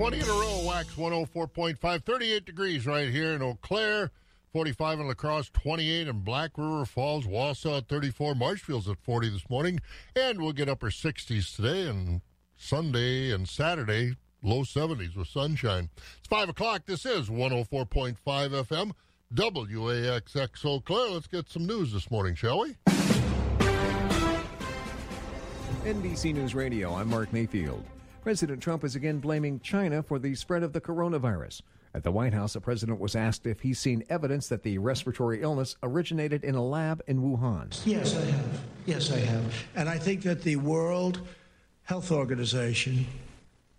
20 in a row, Wax 104.5, 38 degrees right here in Eau Claire, 45 in La Crosse, 28 in Black River Falls, Wausau at 34, Marshfield's at 40 this morning, and we'll get upper 60s today and Sunday and Saturday, low 70s with sunshine. It's 5 o'clock. This is 104.5 FM, WAXX Eau Claire. Let's get some news this morning, shall we? NBC News Radio, I'm Mark Mayfield. President Trump is again blaming China for the spread of the coronavirus. At the White House, the president was asked if he's seen evidence that the respiratory illness originated in a lab in Wuhan. Yes, I have. Yes, I have. And I think that the World Health Organization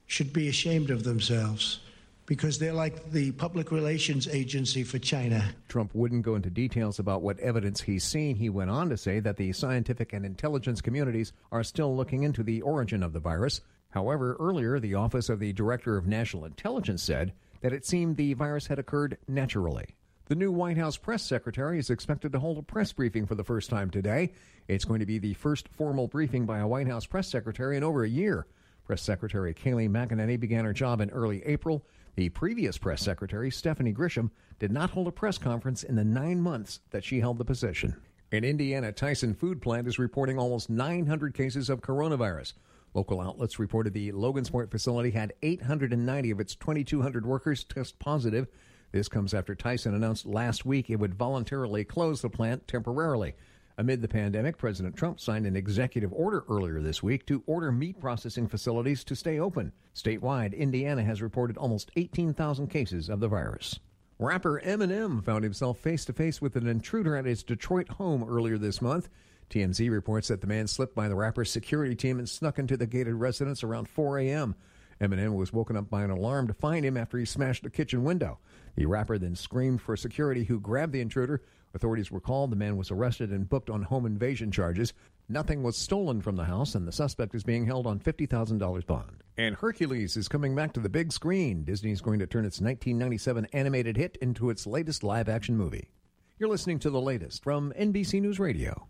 should be ashamed of themselves because they're like the public relations agency for China. Trump wouldn't go into details about what evidence he's seen. He went on to say that the scientific and intelligence communities are still looking into the origin of the virus. However, earlier, the Office of the Director of National Intelligence said that it seemed the virus had occurred naturally. The new White House press secretary is expected to hold a press briefing for the first time today. It's going to be the first formal briefing by a White House press secretary in over a year. Press Secretary Kayleigh McEnany began her job in early April. The previous press secretary, Stephanie Grisham, did not hold a press conference in the nine months that she held the position. In Indiana, Tyson Food Plant is reporting almost 900 cases of coronavirus. Local outlets reported the Logansport facility had 890 of its 2,200 workers test positive. This comes after Tyson announced last week it would voluntarily close the plant temporarily. Amid the pandemic, President Trump signed an executive order earlier this week to order meat processing facilities to stay open. Statewide, Indiana has reported almost 18,000 cases of the virus. Rapper Eminem found himself face to face with an intruder at his Detroit home earlier this month. TMZ reports that the man slipped by the rapper's security team and snuck into the gated residence around 4 a.m. Eminem was woken up by an alarm to find him after he smashed the kitchen window. The rapper then screamed for security, who grabbed the intruder. Authorities were called. The man was arrested and booked on home invasion charges. Nothing was stolen from the house, and the suspect is being held on $50,000 bond. And Hercules is coming back to the big screen. Disney is going to turn its 1997 animated hit into its latest live action movie. You're listening to the latest from NBC News Radio.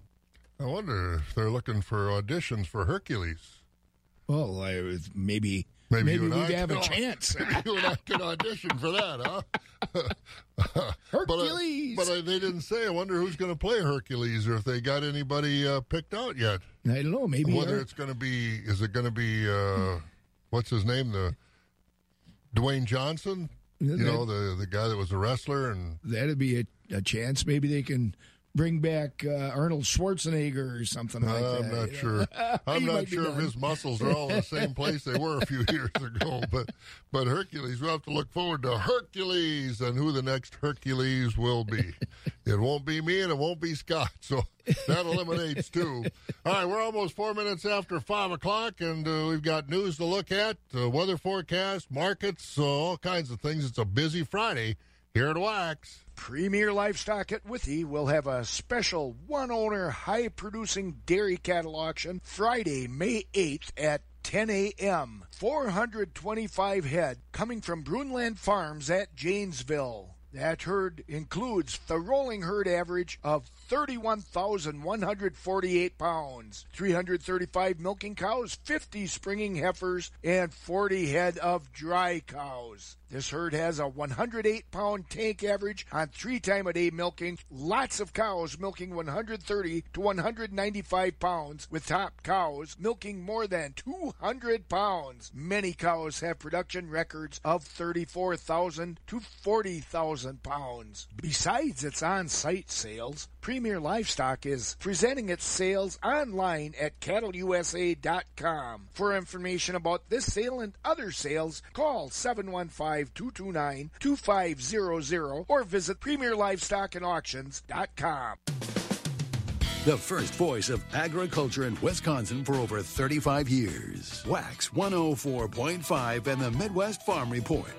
I wonder if they're looking for auditions for Hercules. Well, I maybe Maybe, maybe we'd I have a chance. Maybe you and I could audition for that, huh? Hercules. But, uh, but uh, they didn't say. I wonder who's going to play Hercules, or if they got anybody uh, picked out yet. I don't know. Maybe Whether Her- it's going to be, is it going to be, uh, what's his name, the Dwayne Johnson? You know, the the guy that was a wrestler, and that'd be a, a chance. Maybe they can bring back uh, Arnold Schwarzenegger or something like that. I'm not sure. I'm not sure if his muscles are all in the same place they were a few years ago. But but Hercules, we'll have to look forward to Hercules and who the next Hercules will be. it won't be me and it won't be Scott. So that eliminates two. All right, we're almost four minutes after five o'clock, and uh, we've got news to look at, uh, weather forecast, markets, uh, all kinds of things. It's a busy Friday here at Wax. Premier Livestock at Withee will have a special one owner high producing dairy cattle auction Friday, May 8th at 10 a.m. 425 head coming from Brunland Farms at Janesville. That herd includes the rolling herd average of 31,148 pounds, 335 milking cows, 50 springing heifers, and 40 head of dry cows. This herd has a 108 pound tank average on three time a day milking. Lots of cows milking 130 to 195 pounds, with top cows milking more than 200 pounds. Many cows have production records of 34,000 to 40,000 pounds. Besides its on site sales, Premier Livestock is presenting its sales online at cattleusa.com. For information about this sale and other sales, call 715-229-2500 or visit premierlivestockandauctions.com. The first voice of agriculture in Wisconsin for over 35 years. Wax 104.5 and the Midwest Farm Report.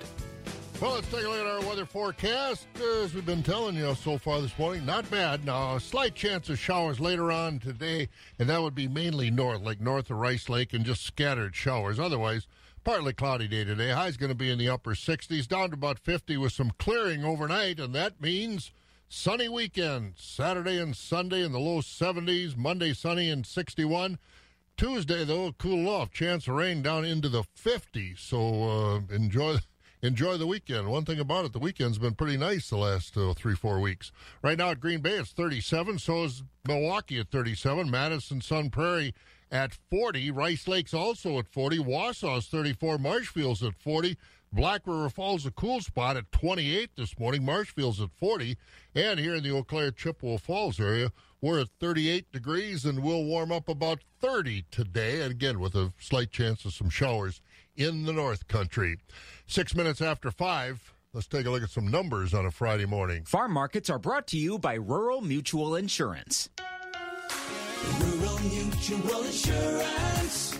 Well, let's take a look at our weather forecast. As we've been telling you so far this morning, not bad. Now, a slight chance of showers later on today, and that would be mainly north, like north of Rice Lake, and just scattered showers. Otherwise, partly cloudy day today. High's going to be in the upper 60s, down to about 50 with some clearing overnight, and that means sunny weekend. Saturday and Sunday in the low 70s, Monday sunny and 61. Tuesday, though, cool off. Chance of rain down into the 50s. So uh, enjoy enjoy the weekend. One thing about it, the weekend's been pretty nice the last uh, three, four weeks. Right now at Green Bay, it's 37. So is Milwaukee at 37. Madison, Sun Prairie at 40. Rice Lake's also at 40. Wausau's 34. Marshfield's at 40. Black River Falls, a cool spot at 28 this morning. Marshfield's at 40. And here in the Eau Claire Chippewa Falls area, we're at 38 degrees and we'll warm up about 30 today. And again, with a slight chance of some showers in the North Country. Six minutes after five. Let's take a look at some numbers on a Friday morning. Farm markets are brought to you by Rural Mutual Insurance. Rural Mutual Insurance,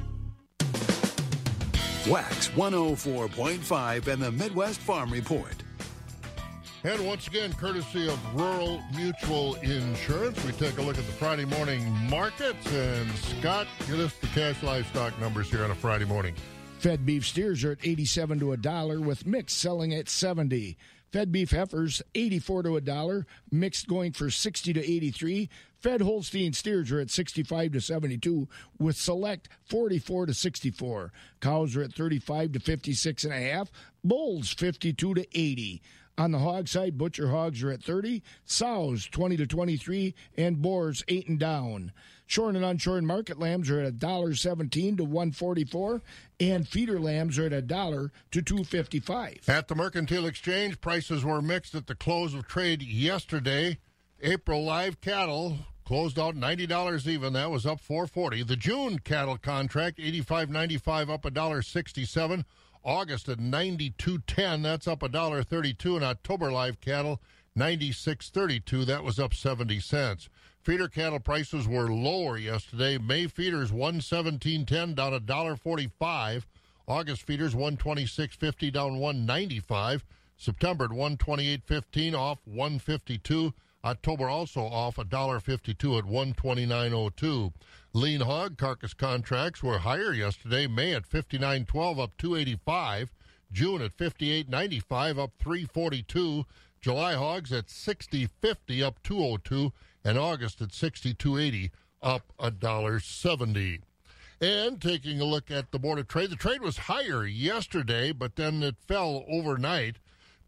Wax 104.5 and the Midwest Farm Report. And once again, courtesy of Rural Mutual Insurance, we take a look at the Friday morning markets. And Scott, give us the cash livestock numbers here on a Friday morning. Fed beef steers are at 87 to a dollar, with mixed selling at 70. Fed beef heifers 84 to a dollar, mixed going for 60 to 83. Fed Holstein steers are at 65 to 72, with select 44 to 64. Cows are at 35 to 56 and a half, bulls 52 to 80. On the hog side, butcher hogs are at 30, sows 20 to 23, and boars 8 and down. Shorn and unshorn market lambs are at $1.17 to 144, and feeder lambs are at a dollar to 255. At the Mercantile Exchange, prices were mixed at the close of trade yesterday. April live cattle closed out $90 even. That was up 440. The June cattle contract 85.95 up a dollar 67. August at 92.10, that's up a dollar 32 and October live cattle 96.32, that was up 70 cents. Feeder cattle prices were lower yesterday. May feeders 117.10 down a dollar 45. August feeders 126.50 down 195. September at 128.15 off 152. October also off a dollar 52 at 129.02. Lean hog carcass contracts were higher yesterday. May at 59.12 up 285. June at 58.95 up 342. July hogs at 60.50 up 202 and August at 62.80 up a dollar 70. And taking a look at the board of trade, the trade was higher yesterday, but then it fell overnight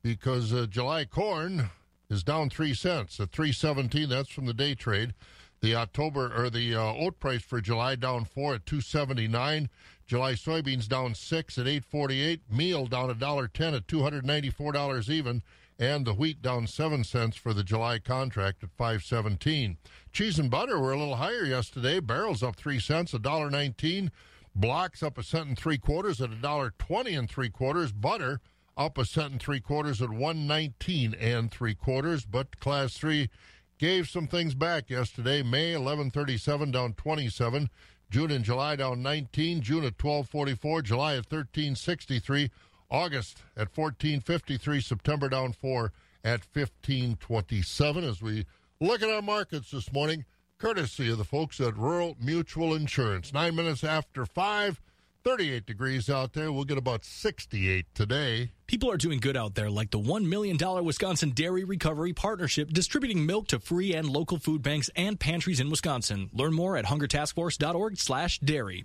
because uh, July corn is down three cents at 317. That's from the day trade. The October or the uh, oat price for July down four at 279. July soybeans down six at 848. Meal down a dollar ten at 294 dollars even and the wheat down 7 cents for the July contract at 517. Cheese and butter were a little higher yesterday. Barrels up 3 cents, a dollar nineteen. Blocks up a cent and 3 quarters at a dollar twenty and 3 quarters. Butter up a cent and 3 quarters at 119 and 3 quarters, but class 3 gave some things back yesterday. May 1137 down 27. June and July down 19. June at 1244. July at 1363. August at 1453, September down 4 at 1527 as we look at our markets this morning, courtesy of the folks at Rural Mutual Insurance. Nine minutes after 5, 38 degrees out there. We'll get about 68 today. People are doing good out there, like the $1 million Wisconsin Dairy Recovery Partnership, distributing milk to free and local food banks and pantries in Wisconsin. Learn more at hungertaskforce.org slash dairy.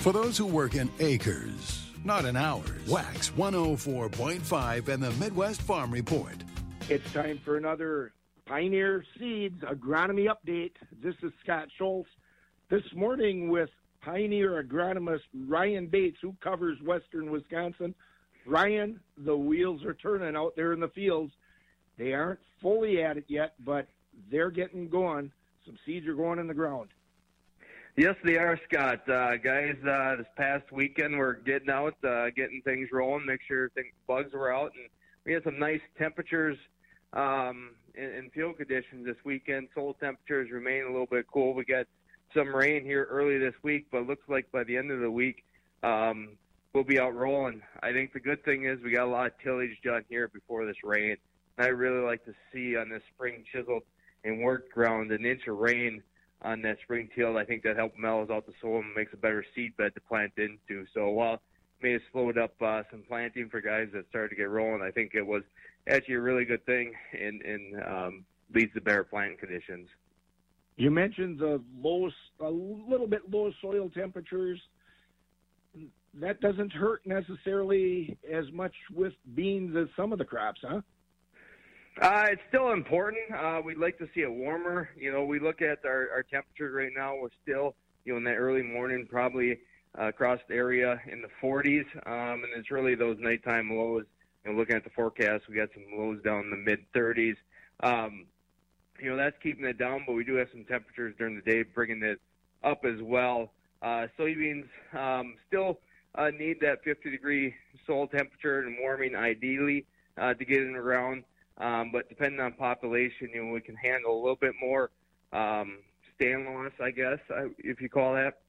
For those who work in acres, not in hours, Wax 104.5 and the Midwest Farm Report. It's time for another Pioneer Seeds agronomy update. This is Scott Schultz. This morning with Pioneer agronomist Ryan Bates, who covers western Wisconsin. Ryan, the wheels are turning out there in the fields. They aren't fully at it yet, but they're getting going. Some seeds are going in the ground. Yes, they are, Scott. Uh, guys, uh, this past weekend we're getting out, uh, getting things rolling, make sure things, bugs were out, and we had some nice temperatures um, and, and field conditions this weekend. Soil temperatures remain a little bit cool. We got some rain here early this week, but looks like by the end of the week, um, we'll be out rolling. I think the good thing is we got a lot of tillage done here before this rain. And I really like to see on this spring chiseled and worked ground an inch of rain on that spring till. I think that helps mellows out the soil and makes a better seed bed to plant into. So while it may have slowed up uh, some planting for guys that started to get rolling, I think it was actually a really good thing and, and um, leads to better planting conditions. You mentioned the low, a little bit low soil temperatures. That doesn't hurt necessarily as much with beans as some of the crops, huh? Uh, it's still important. Uh, we'd like to see it warmer. You know, we look at our, our temperatures right now. We're still, you know, in that early morning, probably uh, across the area in the 40s, um, and it's really those nighttime lows. You know, looking at the forecast, we got some lows down in the mid 30s. Um, you know, that's keeping it down, but we do have some temperatures during the day bringing it up as well. Uh, soybeans um, still uh, need that 50 degree soil temperature and warming ideally uh, to get in the ground. Um, but depending on population, you know, we can handle a little bit more um, stand loss, I guess, if you call that,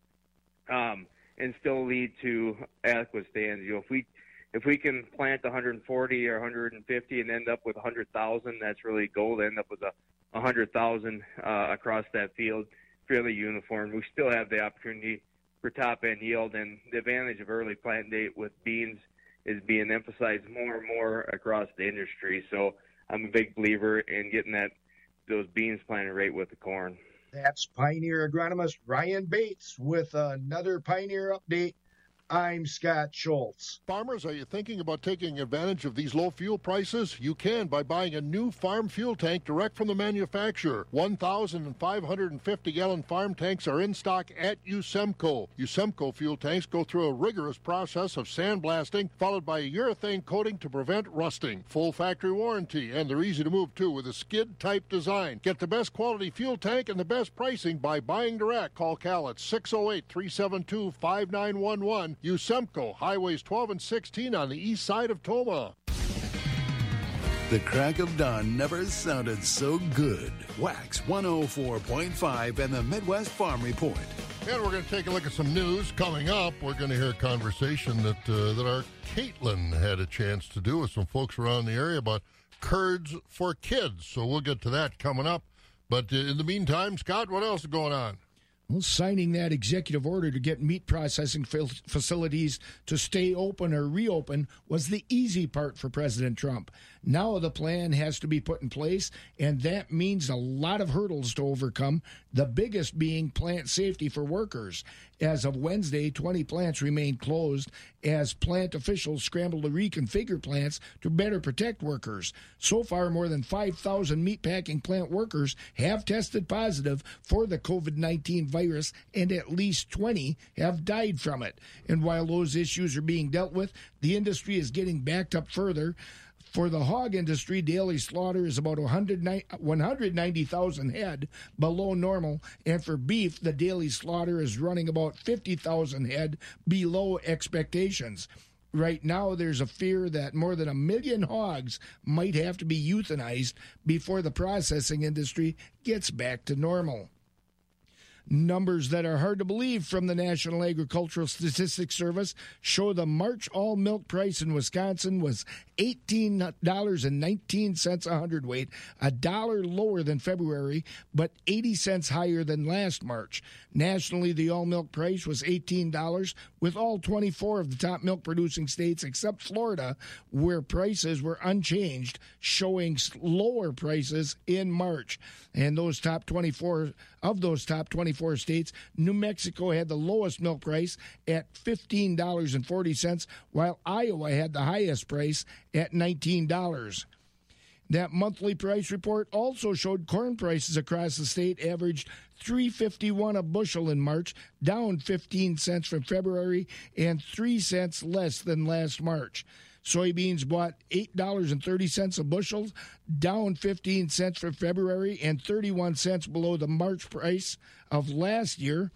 um, and still lead to adequate stands. You know, if we if we can plant 140 or 150 and end up with 100,000, that's really gold. End up with a 100,000 uh, across that field, fairly uniform. We still have the opportunity for top end yield, and the advantage of early plant date with beans is being emphasized more and more across the industry. So I'm a big believer in getting that those beans planted right with the corn. That's Pioneer agronomist Ryan Bates with another Pioneer update I'm Scott Schultz. Farmers, are you thinking about taking advantage of these low fuel prices? You can by buying a new farm fuel tank direct from the manufacturer. 1,550 gallon farm tanks are in stock at Usemco. Usemco fuel tanks go through a rigorous process of sandblasting, followed by a urethane coating to prevent rusting. Full factory warranty, and they're easy to move too with a skid type design. Get the best quality fuel tank and the best pricing by buying direct. Call Cal at 608 372 5911 Usemco, Highways 12 and 16 on the east side of Tomah. The crack of dawn never sounded so good. Wax 104.5 and the Midwest Farm Report. And we're going to take a look at some news. Coming up, we're going to hear a conversation that, uh, that our Caitlin had a chance to do with some folks around the area about curds for kids. So we'll get to that coming up. But uh, in the meantime, Scott, what else is going on? Well, signing that executive order to get meat processing facilities to stay open or reopen was the easy part for President Trump. Now the plan has to be put in place, and that means a lot of hurdles to overcome, the biggest being plant safety for workers. As of Wednesday, 20 plants remain closed as plant officials scramble to reconfigure plants to better protect workers. So far, more than 5,000 meatpacking plant workers have tested positive for the COVID 19 virus, and at least 20 have died from it. And while those issues are being dealt with, the industry is getting backed up further. For the hog industry, daily slaughter is about 190,000 head below normal, and for beef, the daily slaughter is running about 50,000 head below expectations. Right now, there's a fear that more than a million hogs might have to be euthanized before the processing industry gets back to normal. Numbers that are hard to believe from the National Agricultural Statistics Service show the March all milk price in Wisconsin was $18.19 a hundredweight, a dollar lower than February, but 80 cents higher than last March. Nationally, the all milk price was $18, with all 24 of the top milk producing states except Florida, where prices were unchanged, showing lower prices in March. And those top 24 of those top 24 states, New Mexico had the lowest milk price at $15.40, while Iowa had the highest price at $19. That monthly price report also showed corn prices across the state averaged 351 a bushel in March, down 15 cents from February and 3 cents less than last March. Soybeans bought $8.30 a bushel, down 15 cents for February and 31 cents below the March price of last year.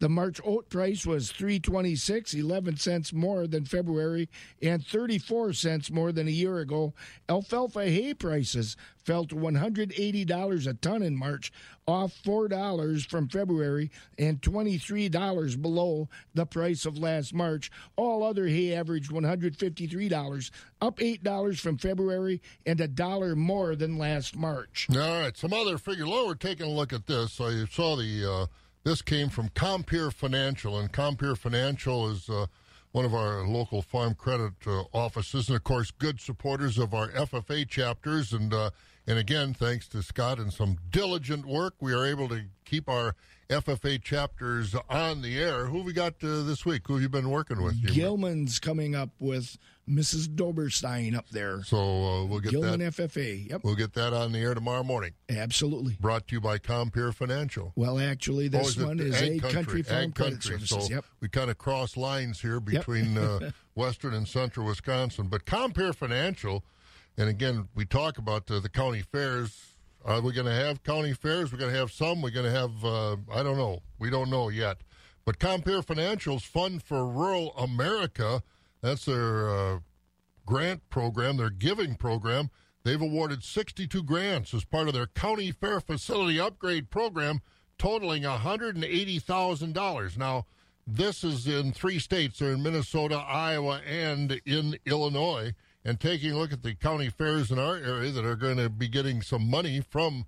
The March oat price was 326, 11 cents more than February and 34 cents more than a year ago. Alfalfa hay prices fell to $180 a ton in March, off $4 from February and $23 below the price of last March. All other hay averaged $153, up $8 from February and a dollar more than last March. All right, some other figure. Well, we're taking a look at this. You saw the. Uh, this came from Compeer Financial, and Compeer Financial is uh, one of our local farm credit uh, offices, and of course, good supporters of our FFA chapters. And uh, and again, thanks to Scott and some diligent work, we are able to keep our FFA chapters on the air. Who we got uh, this week? Who have you been working with? Gilman's coming up with Mrs. Doberstein up there. So uh, we'll get Gilman that. FFA. Yep, We'll get that on the air tomorrow morning. absolutely. Brought to you by Compeer Financial. Well, actually, Oh, this one is Ag a country, farm Ag credit country. services. So yep. we kind of cross lines here between uh, western and central Wisconsin. But Compeer Financial, and again, we talk about uh, the county fairs. Are we going to have county fairs? We're going to have some. We're going to have, uh, I don't know. We don't know yet. But Compeer Financial's Fund for Rural America, that's their uh, grant program, their giving program. They've awarded 62 grants as part of their county fair facility upgrade program, totaling $180,000. Now, this is in three states. They're in Minnesota, Iowa, and in Illinois. And taking a look at the county fairs in our area that are going to be getting some money from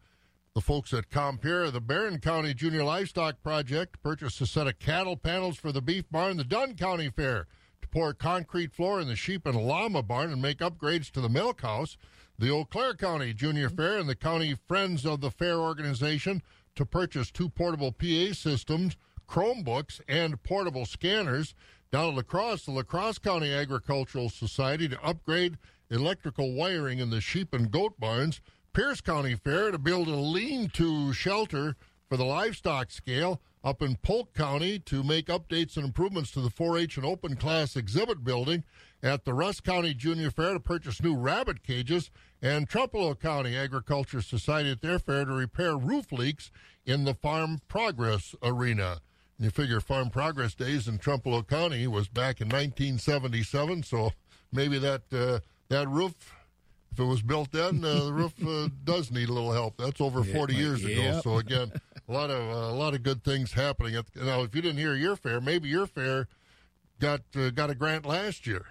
the folks at Compeer, the Barron County Junior Livestock Project purchased a set of cattle panels for the beef barn, the Dunn County Fair to pour concrete floor in the sheep and llama barn and make upgrades to the milk house. The Eau Claire County Junior mm-hmm. Fair and the County Friends of the Fair organization to purchase two portable PA systems, Chromebooks, and portable scanners. Down at La Crosse, the La Crosse County Agricultural Society to upgrade electrical wiring in the sheep and goat barns. Pierce County Fair to build a lean to shelter for the livestock scale up in Polk County to make updates and improvements to the 4 H and open class exhibit building. At the Rusk County Junior Fair to purchase new rabbit cages. And Trempealeau County Agriculture Society at their fair to repair roof leaks in the Farm Progress Arena. You figure Farm Progress Days in Trempealeau County was back in 1977, so maybe that uh, that roof, if it was built then, uh, the roof uh, does need a little help. That's over Yeah, 40 might- years ago. So again, a lot of uh, a lot of good things happening. At, now, if you didn't hear your fair, maybe your fair got uh, got a grant last year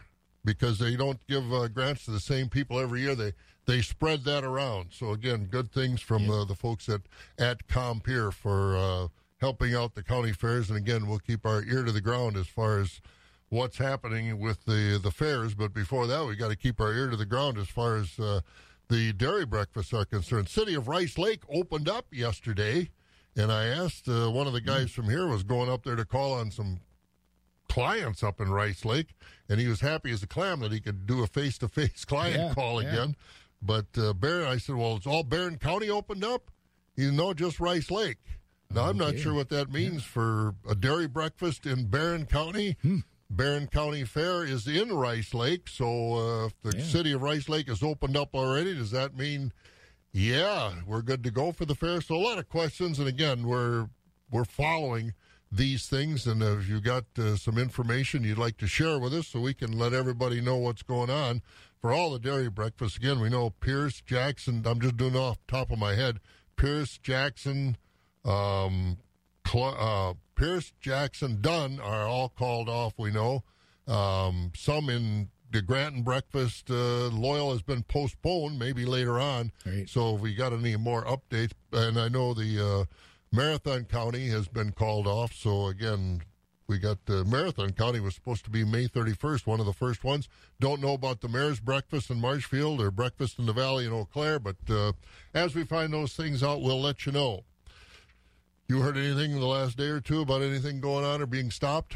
because they don't give uh, grants to the same people every year. They they spread that around. So again, good things from uh, the folks at at Compeer for uh, helping out the county fairs. And again, we'll keep our ear to the ground as far as what's happening with the the fairs. But before that, we got to keep our ear to the ground as far as uh, the dairy breakfasts are concerned. City of Rice Lake opened up yesterday, and I asked uh, one of the guys from here was going up there to call on some clients up in Rice Lake, and he was happy as a clam that he could do a face to face client Yeah, call yeah. again. But uh, Barron, I said, well, it's all Barron County opened up. You know, just Rice Lake. Now I'm not sure what that means for a dairy breakfast in Barron County. Hmm. Barron County Fair is in Rice Lake, so uh, if the city of Rice Lake is opened up already, does that mean, yeah, we're good to go for the fair? So a lot of questions, and again, we're we're following these things, and if you've got uh, some information you'd like to share with us, so we can let everybody know what's going on for all the dairy breakfasts. Again, we know Pierce Jackson. I'm just doing off the top of my head. Pierce Jackson. Um, Cl- uh, Pierce, Jackson, Dunn are all called off. We know um, some in the Granton breakfast. Uh, Loyal has been postponed, maybe later on. Right. So if we got any more updates, and I know the uh, Marathon County has been called off. So again, we got uh, Marathon County was supposed to be May 31st, one of the first ones. Don't know about the mayor's breakfast in Marshfield or breakfast in the Valley in Eau Claire, but uh, as we find those things out, we'll let you know. You heard anything in the last day or two about anything going on or being stopped?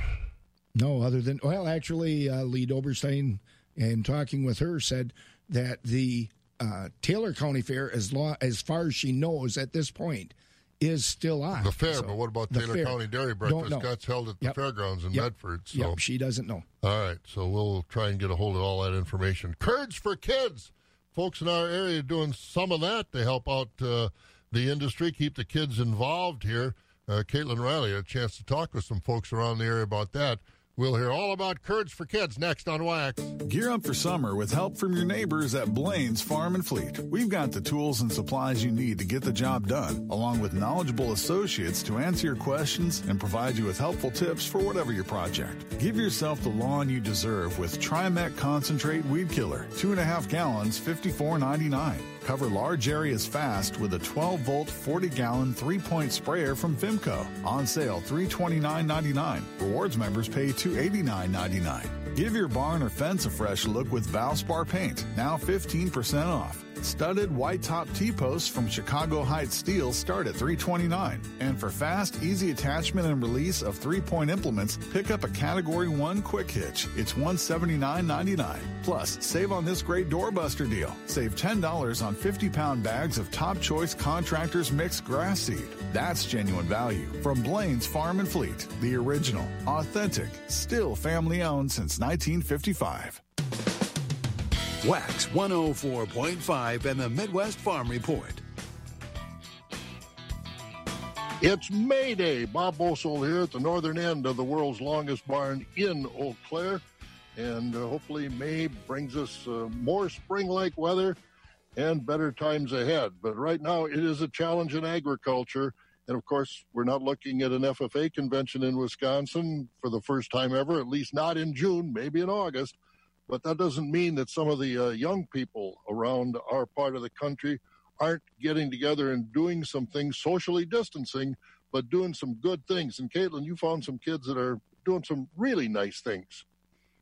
No, other than well, actually, uh, Lee Doberstein, and talking with her, said that the uh, Taylor County Fair, as long as far as she knows at this point, is still on. The fair, So, but what about Taylor fair. County Dairy Breakfast? That's held at the Yep. fairgrounds in Yep. Medford. So, Yep, she doesn't know. all right, so we'll try and get a hold of all that information. Curds for Kids, folks in our area doing some of that to help out uh, the industry, keep the kids involved here. uh, Caitlin Riley a chance to talk with some folks around the area about that. We'll hear all about curds for kids next on Wax. Gear up for summer with help from your neighbors at Blaine's Farm and Fleet. We've got the tools and supplies you need to get the job done, along with knowledgeable associates to answer your questions and provide you with helpful tips for whatever your project. Give yourself the lawn you deserve with Trimec Concentrate Weed Killer, two and a half gallons, $54.99. Cover large areas fast with a 12 volt, 40 gallon, three point sprayer from Fimco. On sale $329.99. Rewards members pay $289.99. Give your barn or fence a fresh look with Valspar paint, now 15% off. Studded white top T posts from Chicago Heights Steel start at 329. And for fast, easy attachment and release of three point implements, pick up a Category 1 Quick Hitch. It's $179.99. Plus, save on this great doorbuster deal. Save $10 on 50 pound bags of top choice contractors mixed grass seed. That's genuine value from Blaine's Farm and Fleet, the original, authentic, still family owned since 1955. Wax 104.5 and the Midwest Farm Report. It's May Day. Bob Bosold here at the northern end of the world's longest barn in Eau Claire. And uh, hopefully, May brings us uh, more spring like weather and better times ahead. But right now, it is a challenge in agriculture. And of course, we're not looking at an FFA convention in Wisconsin for the first time ever, at least not in June, maybe in August. But that doesn't mean that some of the uh, young people around our part of the country aren't getting together and doing some things socially distancing, but doing some good things. And Caitlin, you found some kids that are doing some really nice things.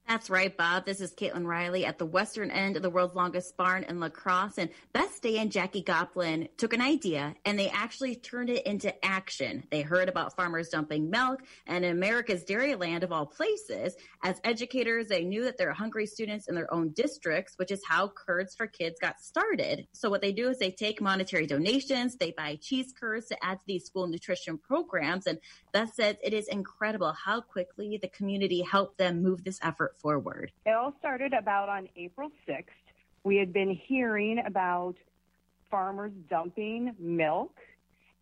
That's right, Bob. This is Caitlin Riley at the western end of the world's longest barn in La Crosse. And Beth Day and Jackie Goplin took an idea and they actually turned it into action. They heard about farmers dumping milk and America's Dairyland of all places. As educators, they knew that there are hungry students in their own districts, which is how Curds for Kids got started. So what they do is they take monetary donations, they buy cheese curds to add to these school nutrition programs. And Beth says it is incredible how quickly the community helped them move this effort forward? It all started about on April 6th. We had been hearing about farmers dumping milk,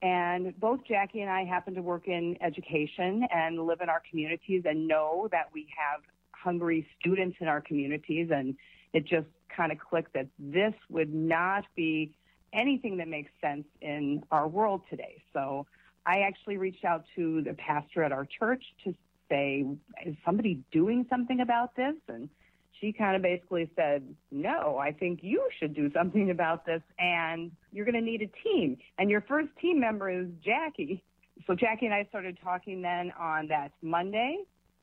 and both Jackie and I happen to work in education and live in our communities and know that we have hungry students in our communities, and it just kind of clicked that this would not be anything that makes sense in our world today. So I actually reached out to the pastor at our church to say, is somebody doing something about this? And she kind of basically said, no, I think you should do something about this and you're going to need a team. And your first team member is Jackie. So Jackie and I started talking then on that Monday.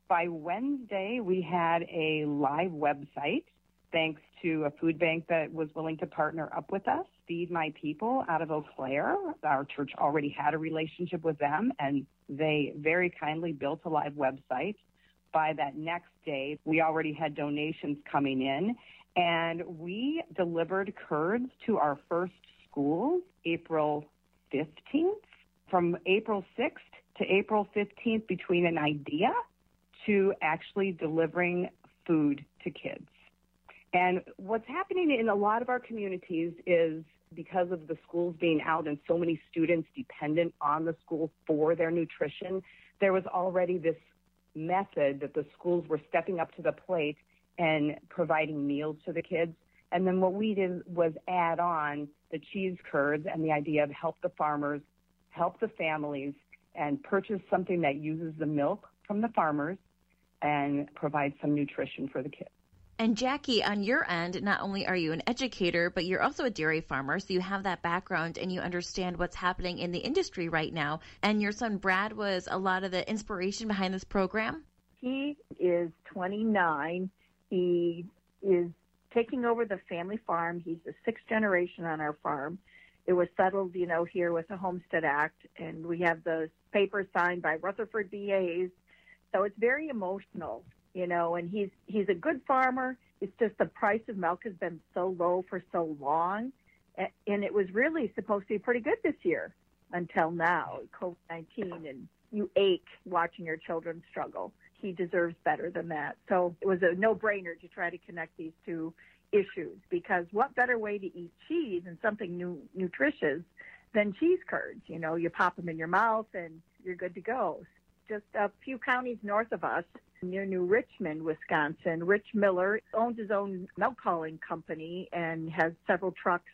By Wednesday, we had a live website thanks to a food bank that was willing to partner up with us, Feed My People out of Eau Claire. Our church already had a relationship with them, and they very kindly built a live website. By that next day, we already had donations coming in, and we delivered curds to our first schools April 15th. From April 6th to April 15th, between an idea to actually delivering food to kids. And what's happening in a lot of our communities is because of the schools being out and so many students dependent on the school for their nutrition, there was already this method that the schools were stepping up to the plate and providing meals to the kids. And then what we did was add on the cheese curds and the idea of help the farmers, help the families, and purchase something that uses the milk from the farmers and provide some nutrition for the kids. And Jackie, on your end, not only are you an educator, but you're also a dairy farmer. So you have that background and you understand what's happening in the industry right now. And your son Brad was a lot of the inspiration behind this program. He is 29. He is taking over the family farm. He's the sixth generation on our farm. It was settled, you know, here with the Homestead Act, and we have the papers signed by Rutherford B. Hayes. So it's very emotional you know, and he's he's a good farmer. It's just the price of milk has been so low for so long, and it was really supposed to be pretty good this year until now, COVID nineteen, and you ache watching your children struggle. He deserves better than that. So it was a no brainer to try to connect these two issues because what better way to eat cheese and something new, nutritious than cheese curds? You know, you pop them in your mouth and you're good to go. Just a few counties north of us, near New Richmond, Wisconsin, Rich Miller owns his own milk hauling company and has several trucks.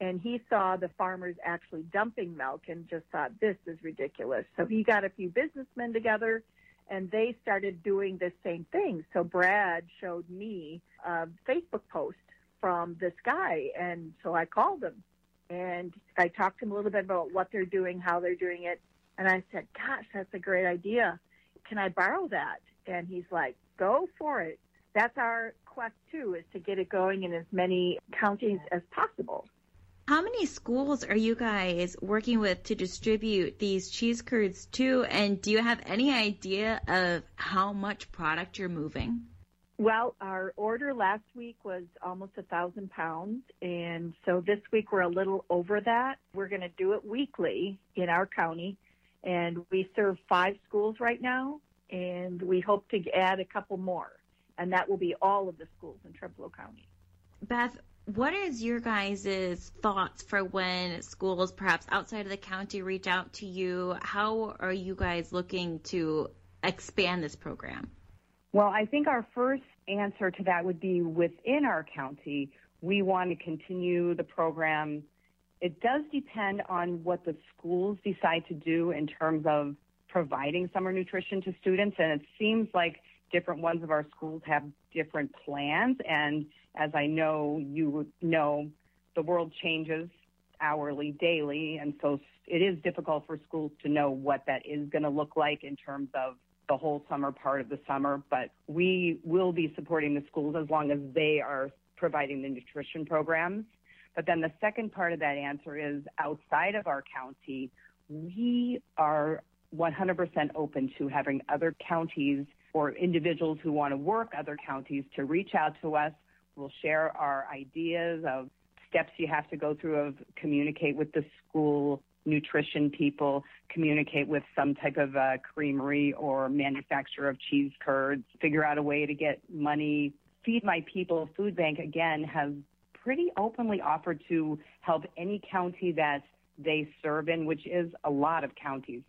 And he saw the farmers actually dumping milk and just thought, this is ridiculous. So he got a few businessmen together and they started doing the same thing. So Brad showed me a Facebook post from this guy. And so I called him and I talked to him a little bit about what they're doing, how they're doing it. And I said, gosh, that's a great idea. Can I borrow that? And he's like, go for it. That's our quest too, is to get it going in as many counties as possible. How many schools are you guys working with to distribute these cheese curds to? And do you have any idea of how much product you're moving? Well, our order last week was almost a thousand pounds, and so this week we're a little over that. We're going to do it weekly in our county, and we serve five schools right now, and we hope to add a couple more, and that will be all of the schools in Trempealeau County. Beth, what is your guys' thoughts for when schools, perhaps outside of the county, reach out to you? How are you guys looking to expand this program? Well, I think our first answer to that would be within our county. We want to continue the program. It does depend on what the schools decide to do in terms of providing summer nutrition to students. And it seems like different ones of our schools have different plans. And as I know, you know, the world changes hourly, daily. And so it is difficult for schools to know what that is going to look like in terms of the whole summer part of the summer. But we will be supporting the schools as long as they are providing the nutrition programs. But then the second part of that answer is outside of our county, we are 100% open to having other counties or individuals who want to work other counties to reach out to us. We'll share our ideas of steps you have to go through of communicate with the school nutrition people, communicate with some type of uh, creamery or manufacturer of cheese curds, figure out a way to get money. Feed My People Food Bank, again, has pretty openly offered to help any county that they serve in, which is a lot of counties.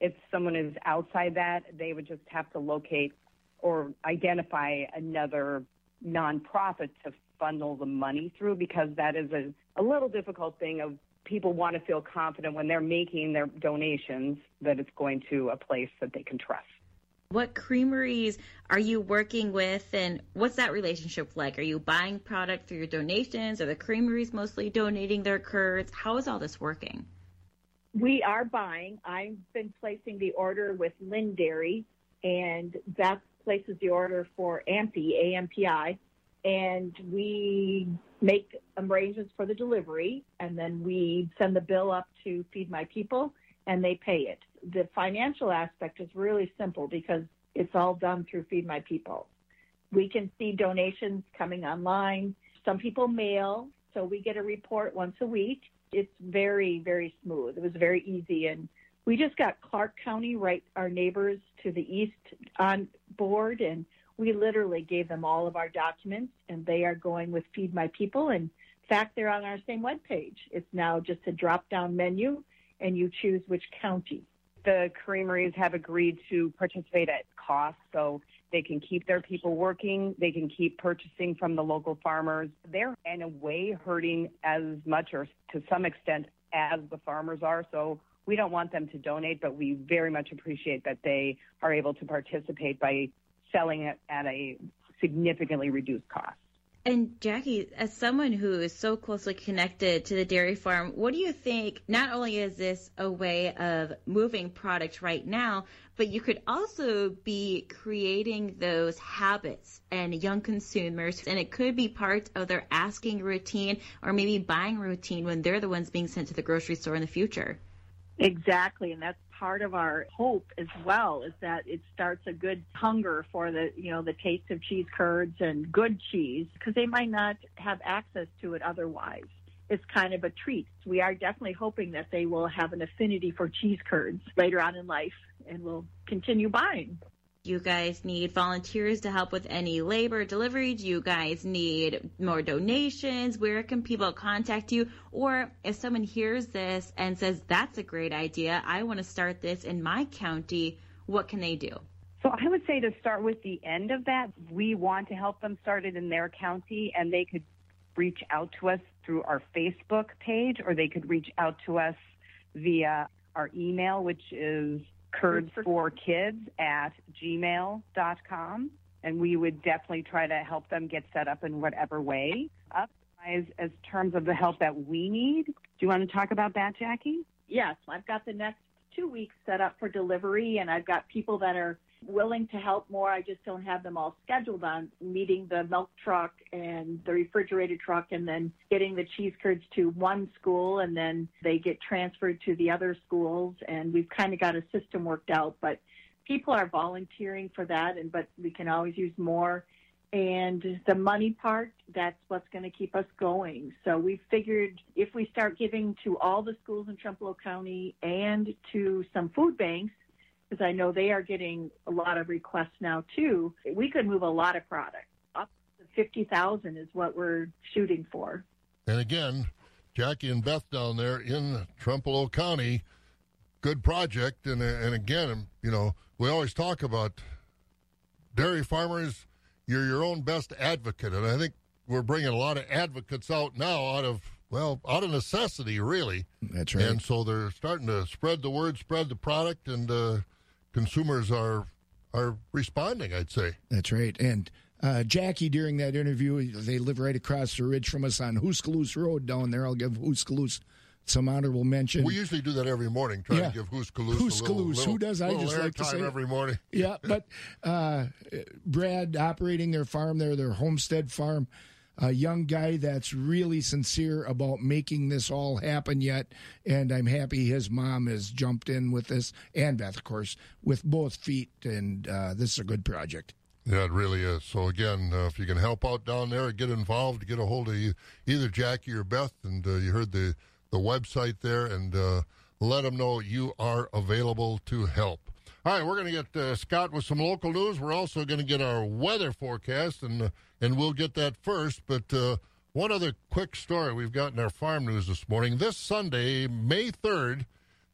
If someone is outside that, they would just have to locate or identify another nonprofit to funnel the money through because that is a, a little difficult thing of people want to feel confident when they're making their donations that it's going to a place that they can trust. What creameries are you working with and what's that relationship like? Are you buying product through your donations? Are the creameries mostly donating their curds? How is all this working? We are buying. I've been placing the order with Lynn Dairy, and Beth places the order for AMPI, AMPI, and we make arrangements for the delivery, and then we send the bill up to Feed My People, and they pay it. The financial aspect is really simple because it's all done through Feed My People. We can see donations coming online. Some people mail, so we get a report once a week. It's very, very smooth. It was very easy. And we just got Clark County, right, our neighbors to the east on board, and we literally gave them all of our documents, and they are going with Feed My People. And in fact, they're on our same web page. It's now just a drop down menu, and you choose which county. The creameries have agreed to participate at cost, so they can keep their people working. They can keep purchasing from the local farmers. They're in a way hurting as much or to some extent as the farmers are. So we don't want them to donate, but we very much appreciate that they are able to participate by selling it at a significantly reduced cost. And Jackie, as someone who is so closely connected to the dairy farm, what do you think? Not only is this a way of moving product right now, but you could also be creating those habits and young consumers, and it could be part of their asking routine or maybe buying routine when they're the ones being sent to the grocery store in the future. Exactly, and that's part of our hope as well is that it starts a good hunger for the you know the taste of cheese curds and good cheese because they might not have access to it otherwise. It's kind of a treat. We are definitely hoping that they will have an affinity for cheese curds later on in life and will continue buying You guys need volunteers to help with any labor delivery? Do you guys need more donations? Where can people contact you? Or if someone hears this and says, that's a great idea, I want to start this in my county, what can they do? So I would say to start with the end of that, we want to help them start it in their county and they could reach out to us through our Facebook page or they could reach out to us via our email, which is curds for kids at gmail.com. And we would definitely try to help them get set up in whatever way. Up as, as terms of the help that we need. Do you want to talk about that, Jackie? Yes, I've got the next two weeks set up for delivery, and I've got people that are willing to help more. I just don't have them all scheduled on meeting the milk truck and the refrigerated truck and then getting the cheese curds to one school and then they get transferred to the other schools. And we've kind of got a system worked out but people are volunteering for that and but we can always use more. And the money part that's what's going to keep us going. So we figured if we start giving to all the schools in Trempealeau County and to some food banks because I know they are getting a lot of requests now too. We could move a lot of product. Up to 50,000 is what we're shooting for. And again, Jackie and Beth down there in Trempealeau County, good project. And, and again, you know, we always talk about dairy farmers, you're your own best advocate. And I think we're bringing a lot of advocates out now out of well, out of necessity, really. That's right. And so they're starting to spread the word, spread the product, and uh, consumers are are responding. I'd say that's right. And uh, Jackie, during that interview, they live right across the ridge from us on Huskaloose Road down there. I'll give Huskaloose some honorable mention. We usually do that every morning, trying Yeah. to give Huskaloose Huskaloose. a little, little, Who does? I just like to say every morning. yeah, but uh, Brad operating their farm there, their homestead farm, a young guy that's really sincere about making this all happen yet, and I'm happy his mom has jumped in with this, and Beth, of course, with both feet, and uh, this is a good project. Yeah, it really is. So again, uh, if you can help out down there, get involved, get a hold of e- either Jackie or Beth, and uh, you heard the the website there, and uh, let them know you are available to help. All right, we're going to get uh, Scott with some local news. We're also going to get our weather forecast, and uh, and we'll get that first. But uh, one other quick story we've got in our farm news this morning. This Sunday, May third.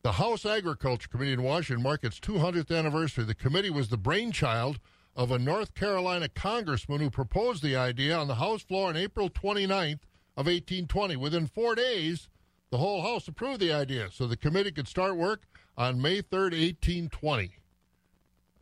The House Agriculture Committee in Washington marked its 200th anniversary. The committee was the brainchild of a North Carolina congressman who proposed the idea on the House floor on April 29th of 1820. Within four days, the whole House approved the idea, so the committee could start work on May 3rd, 1820.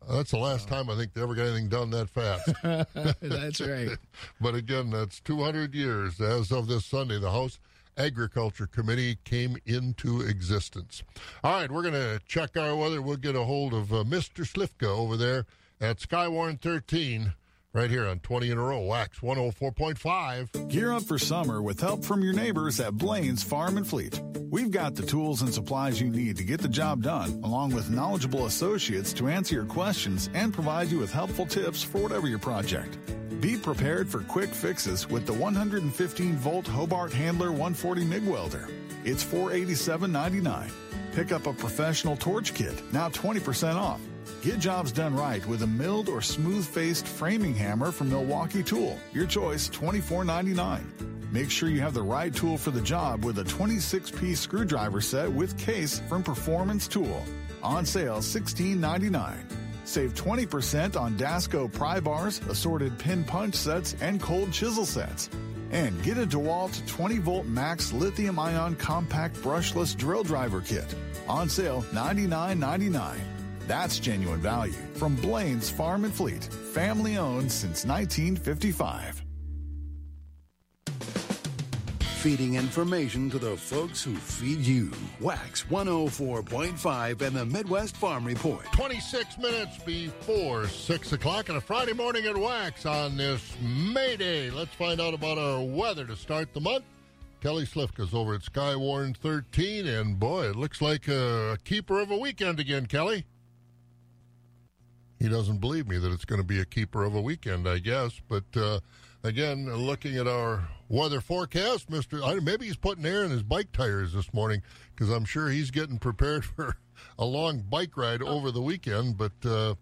Uh, That's the last time I think they ever got anything done that fast. That's right. but again, that's 200 years. As of this Sunday, the House Agriculture Committee came into existence. All right, we're going to check our weather. We'll get a hold of uh, Mr. Slifka over there at Skywarn 13, right here on 20 in a row, Wax 104.5. Gear up for summer with help from your neighbors at Blain's Farm and Fleet. We've got the tools and supplies you need to get the job done, along with knowledgeable associates to answer your questions and provide you with helpful tips for whatever your project. Be prepared for quick fixes with the 115 volt Hobart Handler 140 MIG welder. It's $487.99. Pick up a professional torch kit, now 20% off. Get jobs done right with a milled or smooth faced framing hammer from Milwaukee Tool. Your choice, $24.99. Make sure you have the right tool for the job with a 26 piece screwdriver set with case from Performance Tool. On sale, $16.99. Save 20% on Dasco pry bars, assorted pin punch sets, and cold chisel sets. And get a DeWalt 20 volt max lithium ion compact brushless drill driver kit. On sale, $99.99. That's genuine value from Blain's Farm and Fleet, family owned since 1955. Feeding information to the folks who feed you. Wax 104.5 and the Midwest Farm Report. 26 minutes before 6 o'clock on a Friday morning at Wax on this May Day. Let's find out about our weather to start the month. Kelly Slifka's over at Skywarn 13, and boy, it looks like uh, a keeper of a weekend again, Kelly. He doesn't believe me that it's going to be a keeper of a weekend, I guess. But uh, again, looking at our weather forecast, Mister, I, maybe he's putting air in his bike tires this morning because I'm sure he's getting prepared for a long bike ride over the weekend. But uh,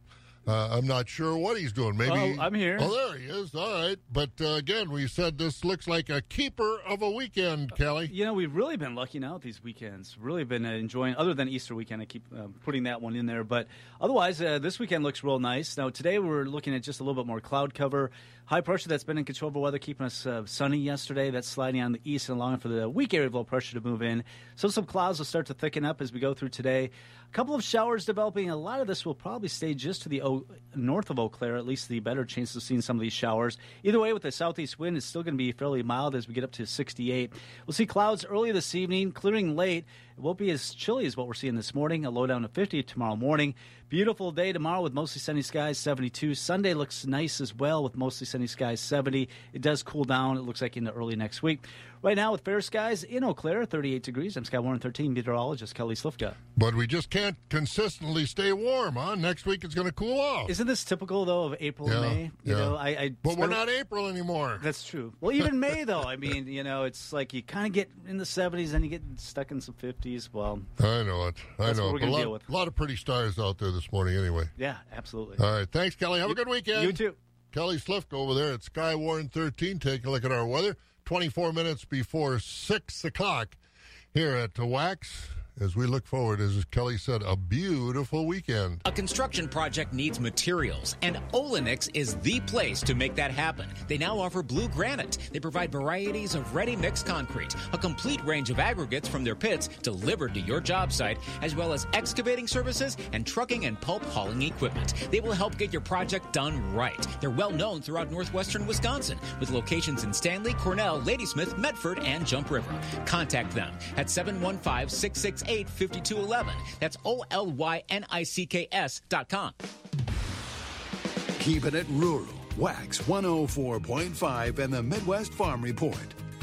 Uh, I'm not sure what he's doing. Maybe Oh, I'm here. Oh, there he is. All right, but uh, again, we said this looks like a keeper of a weekend, Kelly. You know, we've really been lucky out these weekends. Really been uh, enjoying, other than Easter weekend, I keep uh, putting that one in there. But otherwise, uh, this weekend looks real nice. Now, today we're looking at just a little bit more cloud cover. High pressure that's been in control of the weather, keeping us uh, sunny yesterday. That's sliding on the east and allowing for the weak area of low pressure to move in. So some clouds will start to thicken up as we go through today. A couple of showers developing. A lot of this will probably stay just to the o- north of Eau Claire, at least the better chance of seeing some of these showers. Either way, with the southeast wind, it's still going to be fairly mild as we get up to 68. We'll see clouds early this evening, clearing late. It won't be as chilly as what we're seeing this morning, a low down to 50 tomorrow morning. Beautiful day tomorrow with mostly sunny skies, 72. Sunday looks nice as well with mostly sunny skies, 70. It does cool down, it looks like in the early next week. Right now with fair skies in Eau Claire, 38 degrees. I'm Skywarn 13 meteorologist Kelly Slifka. But we just can't consistently stay warm, huh? Next week it's going to cool off. Isn't this typical though of April Yeah, and May? You yeah. know, I, I But we're not April anymore. That's true. Well, even May though. I mean, you know, it's like you kind of get in the 70s and you get stuck in some 50s. Well, I know it. I know it. A lot. A lot of pretty stars out there this morning, anyway. yeah, absolutely. All right. Thanks, Kelly. Have a good weekend. You too. Kelly Slifka over there at Sky Skywarn 13. Take a look at our weather. 24 minutes before 6 o'clock here at the Wax as we look forward, as Kelly said, a beautiful weekend. A construction project needs materials, and Olynicks is the place to make that happen. They now offer blue granite. They provide varieties of ready mix concrete, a complete range of aggregates from their pits delivered to your job site, as well as excavating services and trucking and pulp hauling equipment. They will help get your project done right. They're well known throughout northwestern Wisconsin, with locations in Stanley, Cornell, Ladysmith, Medford, and Jump River. Contact them at 715 668 5211. That's O L Y N I C K S dot com. Keeping it rural. Wax 104.5 and the Midwest Farm Report.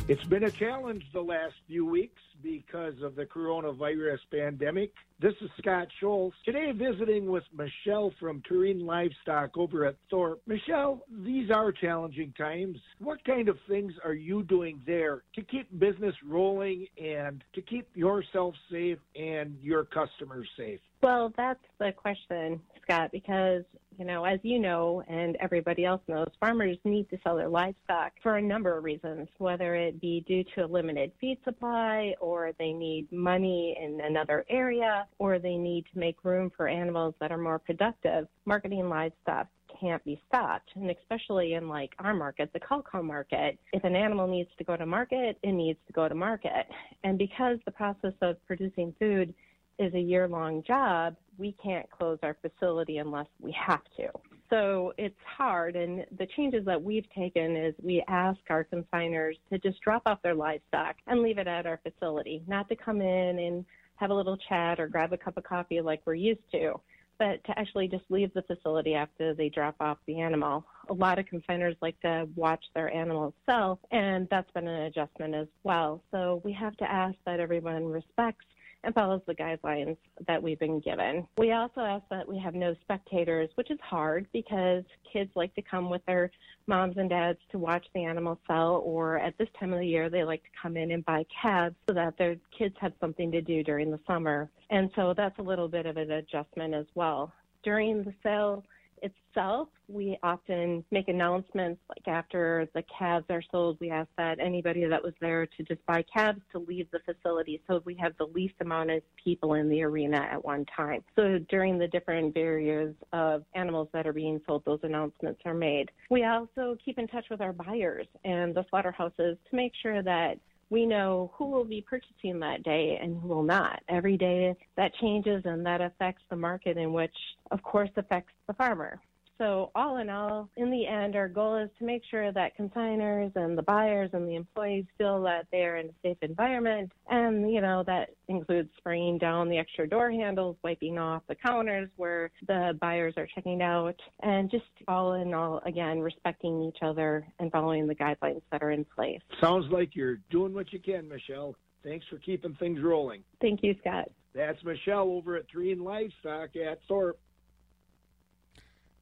It's been a challenge the last few weeks because of the coronavirus pandemic. This is Scott Schultz. Today, visiting with Michelle from Tureen Livestock over at Thorp. Michelle, these are challenging times. What kind of things are you doing there to keep business rolling and to keep yourself safe and your customers safe? Well, that's the question, Scott, because, you know, as you know, and everybody else knows, farmers need to sell their livestock for a number of reasons, whether it be due to a limited feed supply, or they need money in another area, or they need to make room for animals that are more productive. Marketing livestock can't be stopped. And especially in like our market, the Calcom market, if an animal needs to go to market, it needs to go to market. And because the process of producing food is a year long job, we can't close our facility unless we have to. So it's hard. And the changes that we've taken is we ask our consigners to just drop off their livestock and leave it at our facility, not to come in and have a little chat or grab a cup of coffee like we're used to, but to actually just leave the facility after they drop off the animal. A lot of confiners like to watch their animals sell, and that's been an adjustment as well. So we have to ask that everyone respects and follows the guidelines that we've been given. We also ask that we have no spectators, which is hard because kids like to come with their moms and dads to watch the animals sell, or at this time of the year, they like to come in and buy calves so that their kids have something to do during the summer. And so that's a little bit of an adjustment as well. During the sale, itself, we often make announcements like after the calves are sold, we ask that anybody that was there to just buy calves to leave the facility so we have the least amount of people in the arena at one time. So during the different barriers of animals that are being sold, those announcements are made. We also keep in touch with our buyers and the slaughterhouses to make sure that we know who will be purchasing that day and who will not. Every day that changes and that affects the market in which, of course, affects the farmer. So, all in all, in the end, our goal is to make sure that consigners and the buyers and the employees feel that they're in a safe environment. And, you know, that includes spraying down the extra door handles, wiping off the counters where the buyers are checking out, and just all in all, again, respecting each other and following the guidelines that are in place. Sounds like you're doing what you can, Michelle. Thanks for keeping things rolling. Thank you, Scott. That's Michelle over at Three and Livestock at Thorp.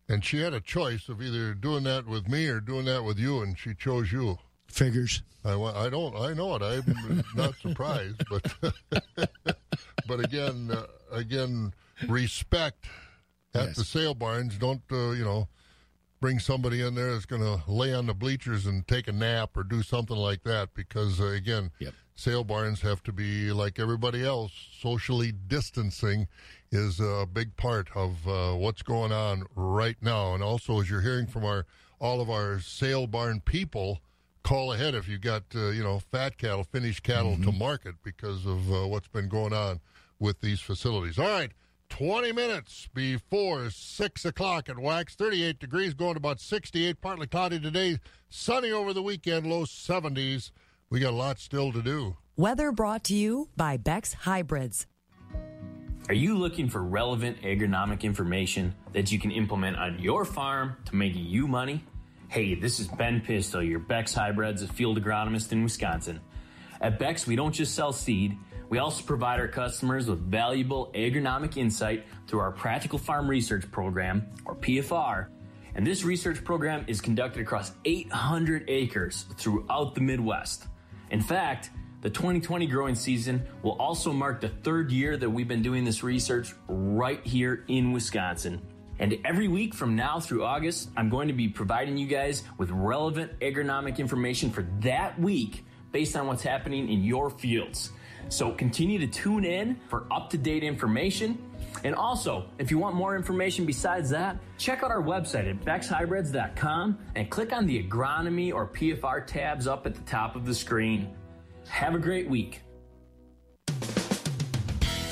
And she had a choice of either doing that with me or doing that with you, and she chose you. Figures. I, I don't. I know it. I'm not surprised, but but again, uh, again, respect at the sale barns. Don't uh, you know? Bring somebody in there that's going to lay on the bleachers and take a nap or do something like that because uh, again, sale barns have to be like everybody else. Socially distancing is a big part of uh, what's going on right now. And also, as you're hearing from our all of our sale barn people, call ahead if you've got uh, you know fat cattle, finished cattle to market because of uh, what's been going on with these facilities. All right. 20 minutes before 6 o'clock at Wax. 38 degrees, going to about 68. Partly cloudy today. Sunny over the weekend, low 70s. We got a lot still to do. Weather brought to you by Beck's Hybrids. Are you looking for relevant agronomic information that you can implement on your farm to make you money? Hey, this is Ben Pistol, your Beck's Hybrids, field agronomist in Wisconsin. At Beck's, we don't just sell seed, we also provide our customers with valuable agronomic insight through our Practical Farm Research Program, or PFR. And this research program is conducted across 800 acres throughout the Midwest. In fact, the 2020 growing season will also mark the third year that we've been doing this research right here in Wisconsin. And every week from now through August, I'm going to be providing you guys with relevant agronomic information for that week based on what's happening in your fields. So continue to tune in for up to date information. And also, if you want more information besides that, check out our website at beckshybrids.com and click on the agronomy or PFR tabs up at the top of the screen. Have a great week.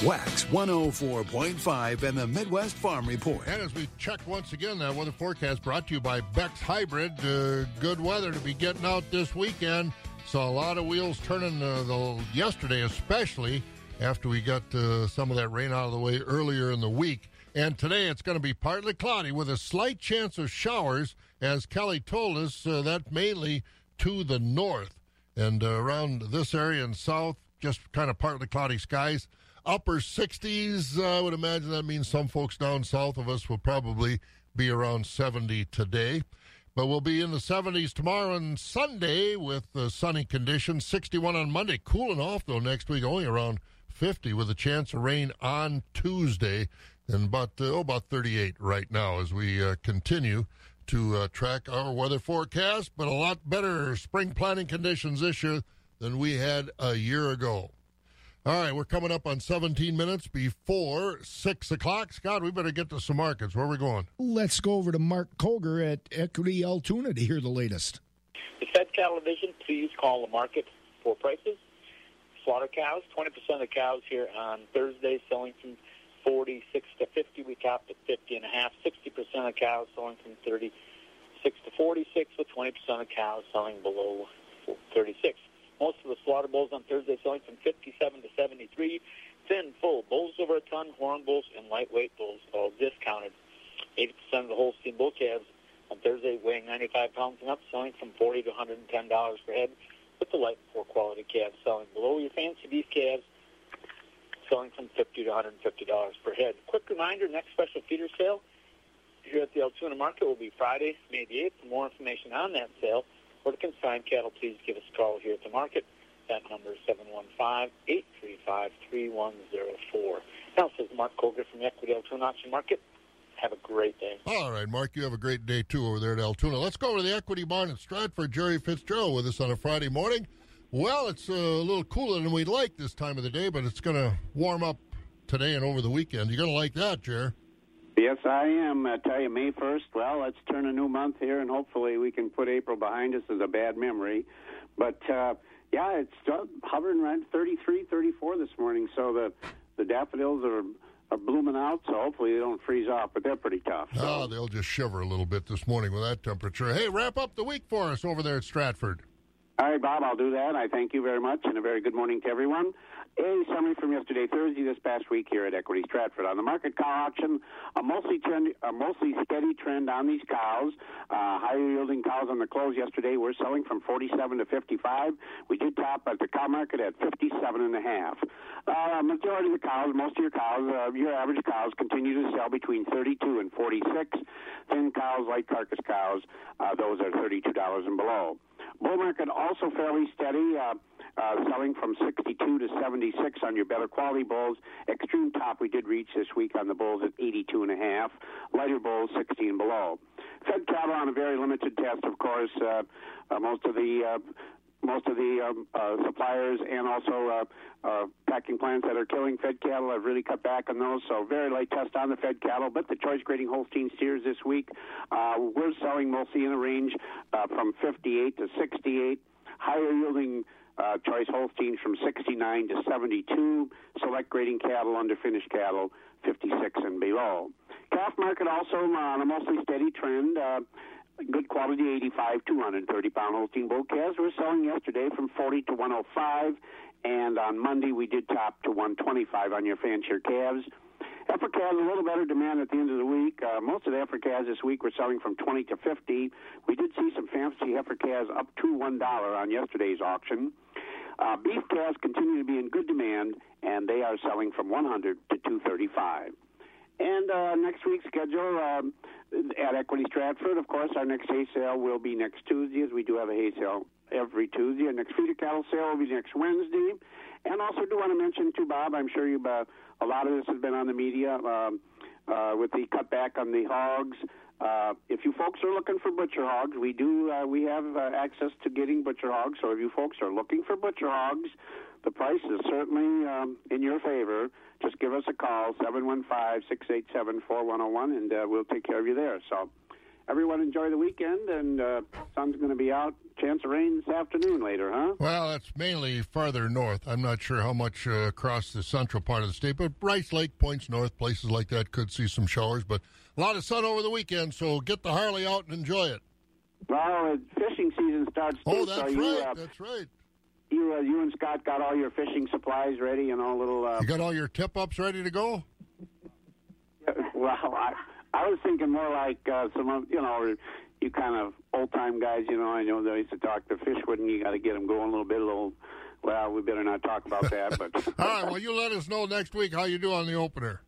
Wax 104.5 and the Midwest Farm Report. And as we check once again, that weather forecast brought to you by Beck's Hybrid. Uh, good weather to be getting out this weekend. Saw a lot of wheels turning uh, the, yesterday, especially after we got uh, some of that rain out of the way earlier in the week. And today it's going to be partly cloudy with a slight chance of showers, as Kelly told us, uh, that mainly to the north. And uh, around this area and south, just kind of partly cloudy skies. Upper 60s, I would imagine that means some folks down south of us will probably be around 70 today. But we'll be in the 70s tomorrow and Sunday with uh, sunny conditions. 61 on Monday. Cooling off, though, next week, only around 50 with a chance of rain on Tuesday. And about, uh, oh, about 38 right now as we uh, continue to uh, track our weather forecast. But a lot better spring planting conditions this year than we had a year ago. All right, we're coming up on 17 minutes before 6 o'clock. Scott, we better get to some markets. Where are we going? Let's go over to Mark Koger at Equity Altoona to hear the latest. The Fed cattle division, please call the market for prices. Slaughter cows, 20% of the cows here on Thursday selling from 46 to 50. We topped at 50 and a half. 60% of cows selling from 36 to 46 with 20% of cows selling below 36. Most of the slaughter bulls on Thursday selling from 57 to 73. Thin, full, bulls over a ton, horn bulls, and lightweight bulls all discounted. 80% of the Holstein bull calves on Thursday weighing 95 pounds and up selling from 40 to $110 per head, with the light poor quality calves selling below your fancy beef calves selling from 50 to $150 per head. Quick reminder, next special feeder sale here at the Altoona Market will be Friday, May the 8th. For more information on that sale, or to consign cattle, please give us a call here at the market. That number is 715-835-3104. Now, this is Mark Koger from the Equity Altoona Auction Market. Have a great day. All right, Mark, you have a great day too over there at Altoona. Let's go over to the Equity Barn at Stratford. Jerry Fitzgerald with us on a Friday morning. Well, it's a little cooler than we'd like this time of the day, but it's going to warm up today and over the weekend. You're going to like that, Jerry. Yes, I am. I tell you, May 1st, well, let's turn a new month here, and hopefully we can put April behind us as a bad memory. But, uh, yeah, it's uh, hovering around 33, 34 this morning, so the, the daffodils are, are blooming out, so hopefully they don't freeze off, but they're pretty tough. So. Oh, they'll just shiver a little bit this morning with that temperature. Hey, wrap up the week for us over there at Stratford. All right, Bob, I'll do that. I thank you very much, and a very good morning to everyone. A summary from yesterday, Thursday, this past week here at Equity Stratford. On the market cow auction, a mostly trend, a mostly steady trend on these cows. Uh, higher yielding cows on the close yesterday were selling from 47 to 55. We did top at the cow market at 57 and a half. Uh, majority of the cows, most of your cows, uh, your average cows, continue to sell between 32 and 46. Thin cows, light carcass cows, uh, those are $32 and below. Bull market also fairly steady. Uh, uh, selling from 62 to 76 on your better quality bulls. Extreme top we did reach this week on the bulls at 82 and a half. Lighter bulls 16 below. Fed cattle on a very limited test, of course. Uh, uh, most of the uh, most of the um, uh, suppliers and also uh, uh, packing plants that are killing fed cattle have really cut back on those. So very light test on the fed cattle. But the choice grading Holstein steers this week, uh, we're selling mostly in a range uh, from 58 to 68. Higher yielding uh, choice Holsteins from 69 to 72. Select grading cattle under finished cattle 56 and below. Calf market also on a mostly steady trend. Uh, good quality 85, 230 pound Holstein bull calves were selling yesterday from 40 to 105, and on Monday we did top to 125 on your fancier calves. Heifer calves a little better demand at the end of the week. Uh, most of the heifer calves this week were selling from 20 to 50. We did see some fancy heifer calves up to one dollar on yesterday's auction. Uh, beef calves continue to be in good demand, and they are selling from 100 to 235. And uh, next week's schedule um, at Equity Stratford, of course, our next hay sale will be next Tuesday, as we do have a hay sale every Tuesday. Our next feeder cattle sale will be next Wednesday. And also, do want to mention too, Bob. I'm sure you uh, a lot of this has been on the media um, uh, with the cutback on the hogs. Uh, if you folks are looking for butcher hogs, we do uh, we have uh, access to getting butcher hogs. So if you folks are looking for butcher hogs, the price is certainly um, in your favor. Just give us a call, 715-687-4101, and uh, we'll take care of you there. So everyone enjoy the weekend, and uh, sun's going to be out. Chance of rain this afternoon later, huh? Well, that's mainly farther north. I'm not sure how much uh, across the central part of the state, but Rice Lake points north, places like that could see some showers, but a lot of sun over the weekend, so get the Harley out and enjoy it. Well, fishing season starts too, Oh, that's so you, uh, that's right. You, uh, you and Scott got all your fishing supplies ready, and all little. Uh, You got all your tip ups ready to go? well, I, I was thinking more like uh, some of you know, you kind of old time guys. You know, I know they used to talk to Fishwood, and you got to get them going a little bit. A little. Well, we better not talk about that, but All right, well, you let us know next week how you do on the opener.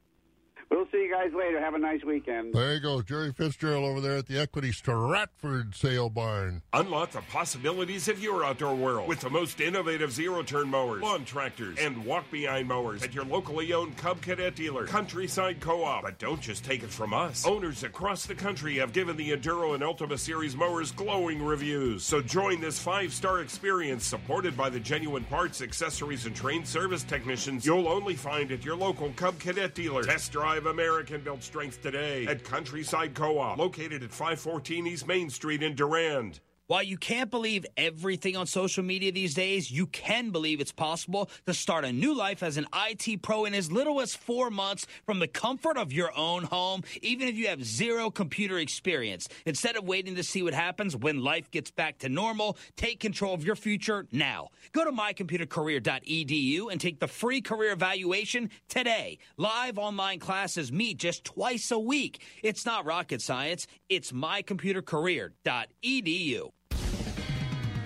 We'll see you guys later. Have a nice weekend. There you go, Jerry Fitzgerald over there at the Equity Stratford Sale Barn. Unlock the possibilities of your outdoor world with the most innovative zero turn mowers, lawn tractors, and walk behind mowers at your locally owned Cub Cadet dealer, Countryside Co op. But don't just take it from us. Owners across the country have given the Enduro and Ultima Series mowers glowing reviews. So join this five star experience supported by the genuine parts, accessories, and trained service technicians you'll only find at your local Cub Cadet dealer. Test drive American built strength today at Countryside Co op, located at 514 East Main Street in Durand. While you can't believe everything on social media these days, you can believe it's possible to start a new life as an IT pro in as little as four months from the comfort of your own home, even if you have zero computer experience. Instead of waiting to see what happens when life gets back to normal, take control of your future now. Go to mycomputercareer.edu and take the free career evaluation today. Live online classes meet just twice a week. It's not rocket science, it's mycomputercareer.edu.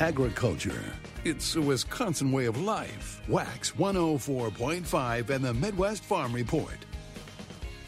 Agriculture. It's a Wisconsin way of life. Wax 104.5 and the Midwest Farm Report.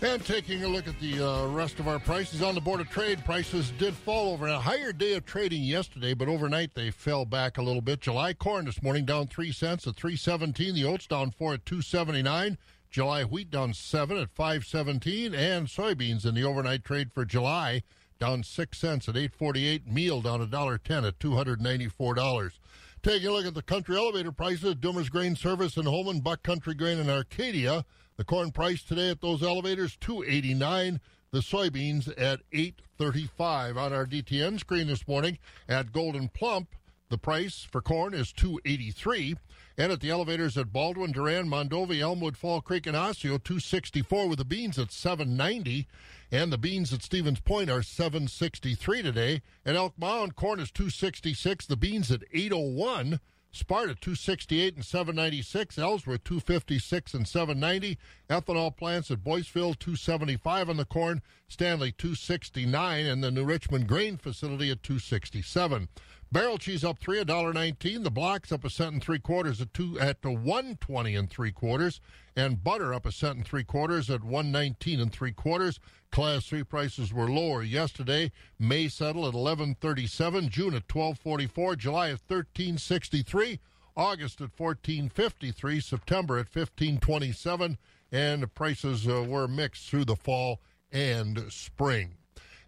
And taking a look at the uh, rest of our prices on the Board of Trade, prices did fall over a higher day of trading yesterday, but overnight they fell back a little bit. July corn this morning down three cents at three seventeen. The oats down four at two seventy nine. July wheat down seven at five seventeen, and soybeans in the overnight trade for July down six cents at eight forty eight. Meal down a dollar ten at two hundred ninety four dollars. Taking a look at the country elevator prices, Doomer's Grain Service in Holmen, Buck Country Grain in Arcadia. The corn price today at those elevators, two eighty nine. The soybeans at eight thirty five. On our DTN screen this morning at Gold'n Plump, the price for corn is two eighty three. And at the elevators at Baldwin, Durand, Mondovi, Elmwood, Fall Creek, and Osseo, 264 with the beans at 790. And the beans at Stevens Point are 763 today. At Elk Mound, corn is 266. The beans at 801. Sparta 268 and 796, Ellsworth 256 and 790, ethanol plants at Boyceville 275 on the corn, Stanley 269, and the New Richmond grain facility at 267. Barrel cheese up three, a dollar nineteen. The blocks up a cent and three quarters at two at one twenty and three quarters, and butter up a cent and three quarters at one nineteen and three quarters. Class three prices were lower yesterday. May settled at eleven thirty seven, June at twelve forty four, July at thirteen sixty three. August at 1453, September at 1527, and the prices uh, were mixed through the fall and spring.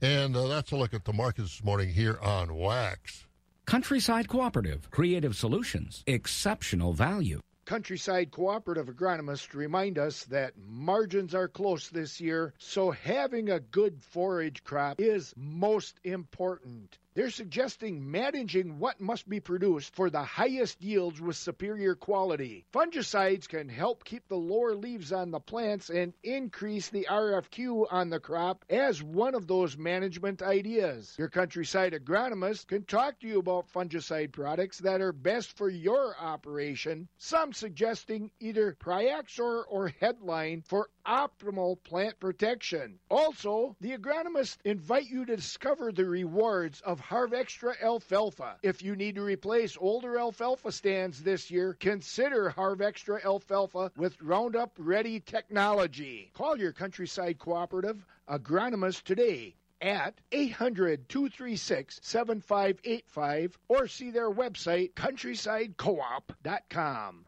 And uh, that's a look at the markets this morning here on Wax. Countryside Cooperative, creative solutions, exceptional value. Countryside Cooperative agronomists remind us that margins are close this year, so having a good forage crop is most important. They're suggesting managing what must be produced for the highest yields with superior quality. Fungicides can help keep the lower leaves on the plants and increase the RFQ on the crop as one of those management ideas. Your countryside agronomist can talk to you about fungicide products that are best for your operation, some suggesting either Priaxor or Headline for optimal plant protection. Also, the agronomists invite you to discover the rewards of HarvXtra alfalfa. If you need to replace older alfalfa stands this year, consider HarvXtra alfalfa with Roundup Ready technology. Call your countryside cooperative agronomist today at 800 236 7585 or see their website countrysidecoop.com.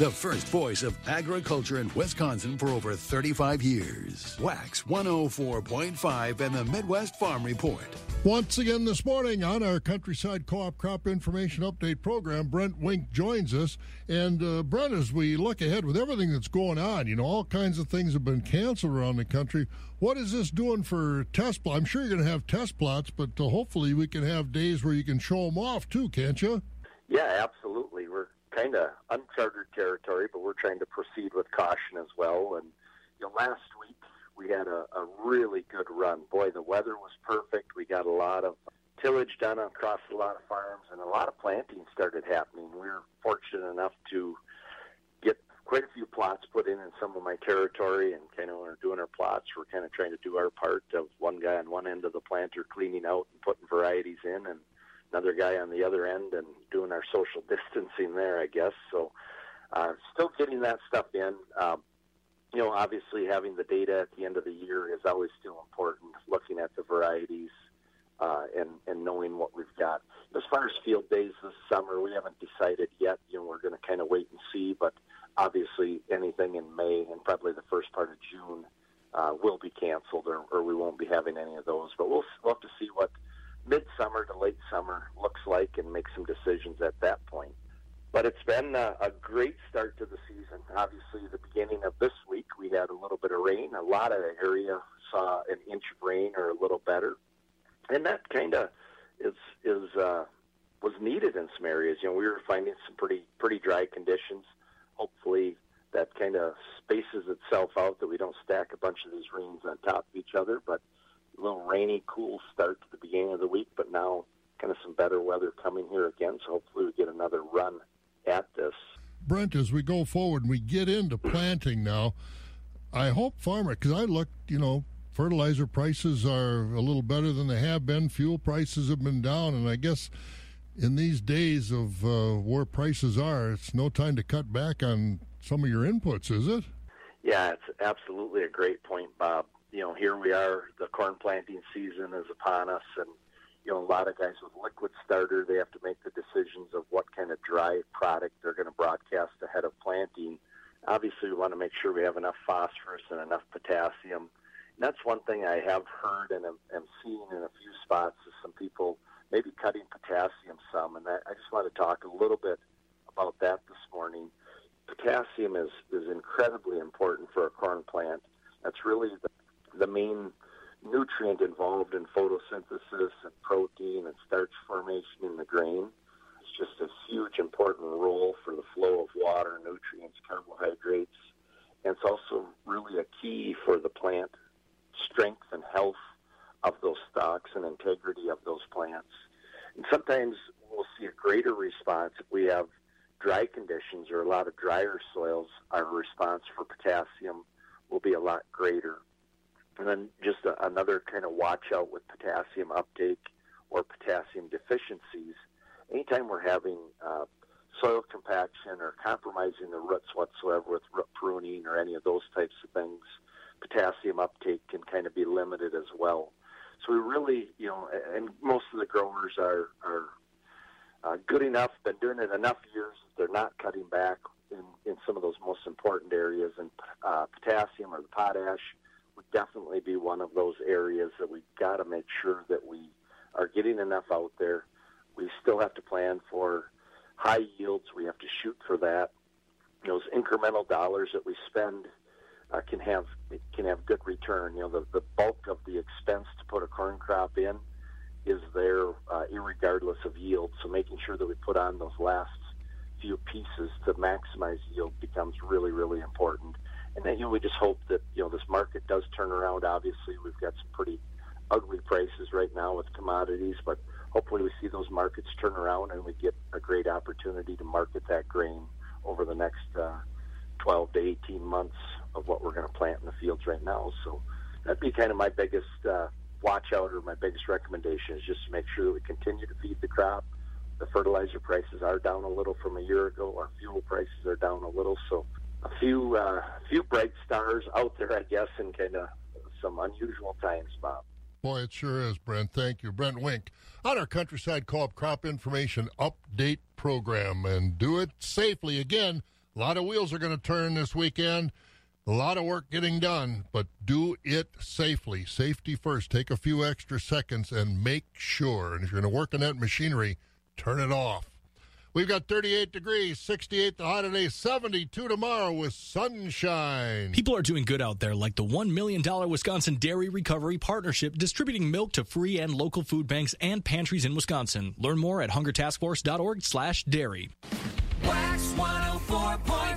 The first voice of agriculture in Wisconsin for over 35 years. Wax 104.5 and the Midwest Farm Report. Once again this morning on our Countryside Co-op Crop Information Update program, Brent Wink joins us. And uh, Brent, as we look ahead with everything that's going on, you know, all kinds of things have been canceled around the country. What is this doing for test plots? I'm sure you're going to have test plots, but uh, hopefully we can have days where you can show them off too, can't you? Yeah, absolutely. We're kind of uncharted territory, but we're trying to proceed with caution as well. And you know, last week we had a, a really good run. Boy, the weather was perfect. We got a lot of tillage done across a lot of farms, and a lot of planting started happening. We were fortunate enough to get quite a few plots put in in some of my territory, and kind of we're doing our plots, we're kind of trying to do our part of one guy on one end of the planter cleaning out and putting varieties in, and another guy on the other end and doing our social distancing there, I guess. So, uh, still getting that stuff in. Um, you know, obviously having the data at the end of the year is always still important. Looking at the varieties uh, and and knowing what we've got. As far as field days this summer, we haven't decided yet. You know, we're going to kind of wait and see. But obviously, anything in May and probably the first part of June uh, will be canceled, or, or we won't be having any of those. But we'll we'll have to see what midsummer to late summer looks like and make some decisions at that point. But it's been a, a great start to the season. Obviously, the beginning of this week, we had a little bit of rain. A lot of the area saw an inch of rain or a little better, and that kind of is is uh, was needed in some areas. You know, we were finding some pretty pretty dry conditions. Hopefully, that kind of spaces itself out that we don't stack a bunch of these rains on top of each other. But a little rainy, cool start to the beginning of the week, but now kind of some better weather coming here again. So hopefully, we get another run at this. Brent, as we go forward and we get into planting now, I hope farmer because I looked, you know, fertilizer prices are a little better than they have been. Fuel prices have been down, and I guess in these days of uh, where prices are, it's no time to cut back on some of your inputs, is it? Yeah, it's absolutely a great point, Bob. You know, here we are, the corn planting season is upon us, and you know, a lot of guys with liquid starter, they have to make the decisions of what kind of dry product they're going to broadcast ahead of planting. Obviously, we want to make sure we have enough phosphorus and enough potassium. And that's one thing I have heard and am, seeing in a few spots is some people maybe cutting potassium some. And I just want to talk a little bit about that this morning. Potassium is, is incredibly important for a corn plant. That's really the, the main nutrient involved in photosynthesis and protein and starch formation in the grain. It's just a huge important role for the flow of water, nutrients, carbohydrates, and it's also really a key for the plant strength and health of those stocks and integrity of those plants. And sometimes we'll see a greater response if we have dry conditions or a lot of drier soils. Our response for potassium will be a lot greater. And then just a, another kind of watch out with potassium uptake or potassium deficiencies. Anytime we're having uh, soil compaction or compromising the roots whatsoever with root pruning or any of those types of things, potassium uptake can kind of be limited as well. So we really, you know, and most of the growers are are uh, good enough, been doing it enough years. They're not cutting back in, in some of those most important areas, and uh, potassium or the potash would definitely be one of those areas that we got to make sure that we are getting enough out there. We still have to plan for high yields. We have to shoot for that. Those incremental dollars that we spend uh, can have can have good return. You know, the, the bulk of the expense to put a corn crop in is there, uh, irregardless of yield. So making sure that we put on those last few pieces to maximize yield becomes really, really important. And then, you know, we just hope that you know this market does turn around. Obviously, we've got some pretty ugly prices right now with commodities, but hopefully we see those markets turn around and we get a great opportunity to market that grain over the next uh, 12 to 18 months of what we're going to plant in the fields right now. So that'd be kind of my biggest uh, watch out or my biggest recommendation is just to make sure that we continue to feed the crop. The fertilizer prices are down a little from a year ago. Our fuel prices are down a little. So a few uh, few bright stars out there, I guess, in kind of some unusual times, Bob. Boy, it sure is, Brent. Thank you. Brent Wink on our Countryside Co-op Crop Information Update Program. And do it safely. Again, a lot of wheels are going to turn this weekend. A lot of work getting done, but do it safely. Safety first. Take a few extra seconds and make sure. And if you're going to work on that machinery, turn it off. We've got 38 degrees, 68 the high today, 72 tomorrow with sunshine. People are doing good out there, like the $1 million Wisconsin Dairy Recovery Partnership, distributing milk to free and local food banks and pantries in Wisconsin. Learn more at hungertaskforce.org slash dairy. Wax 104.5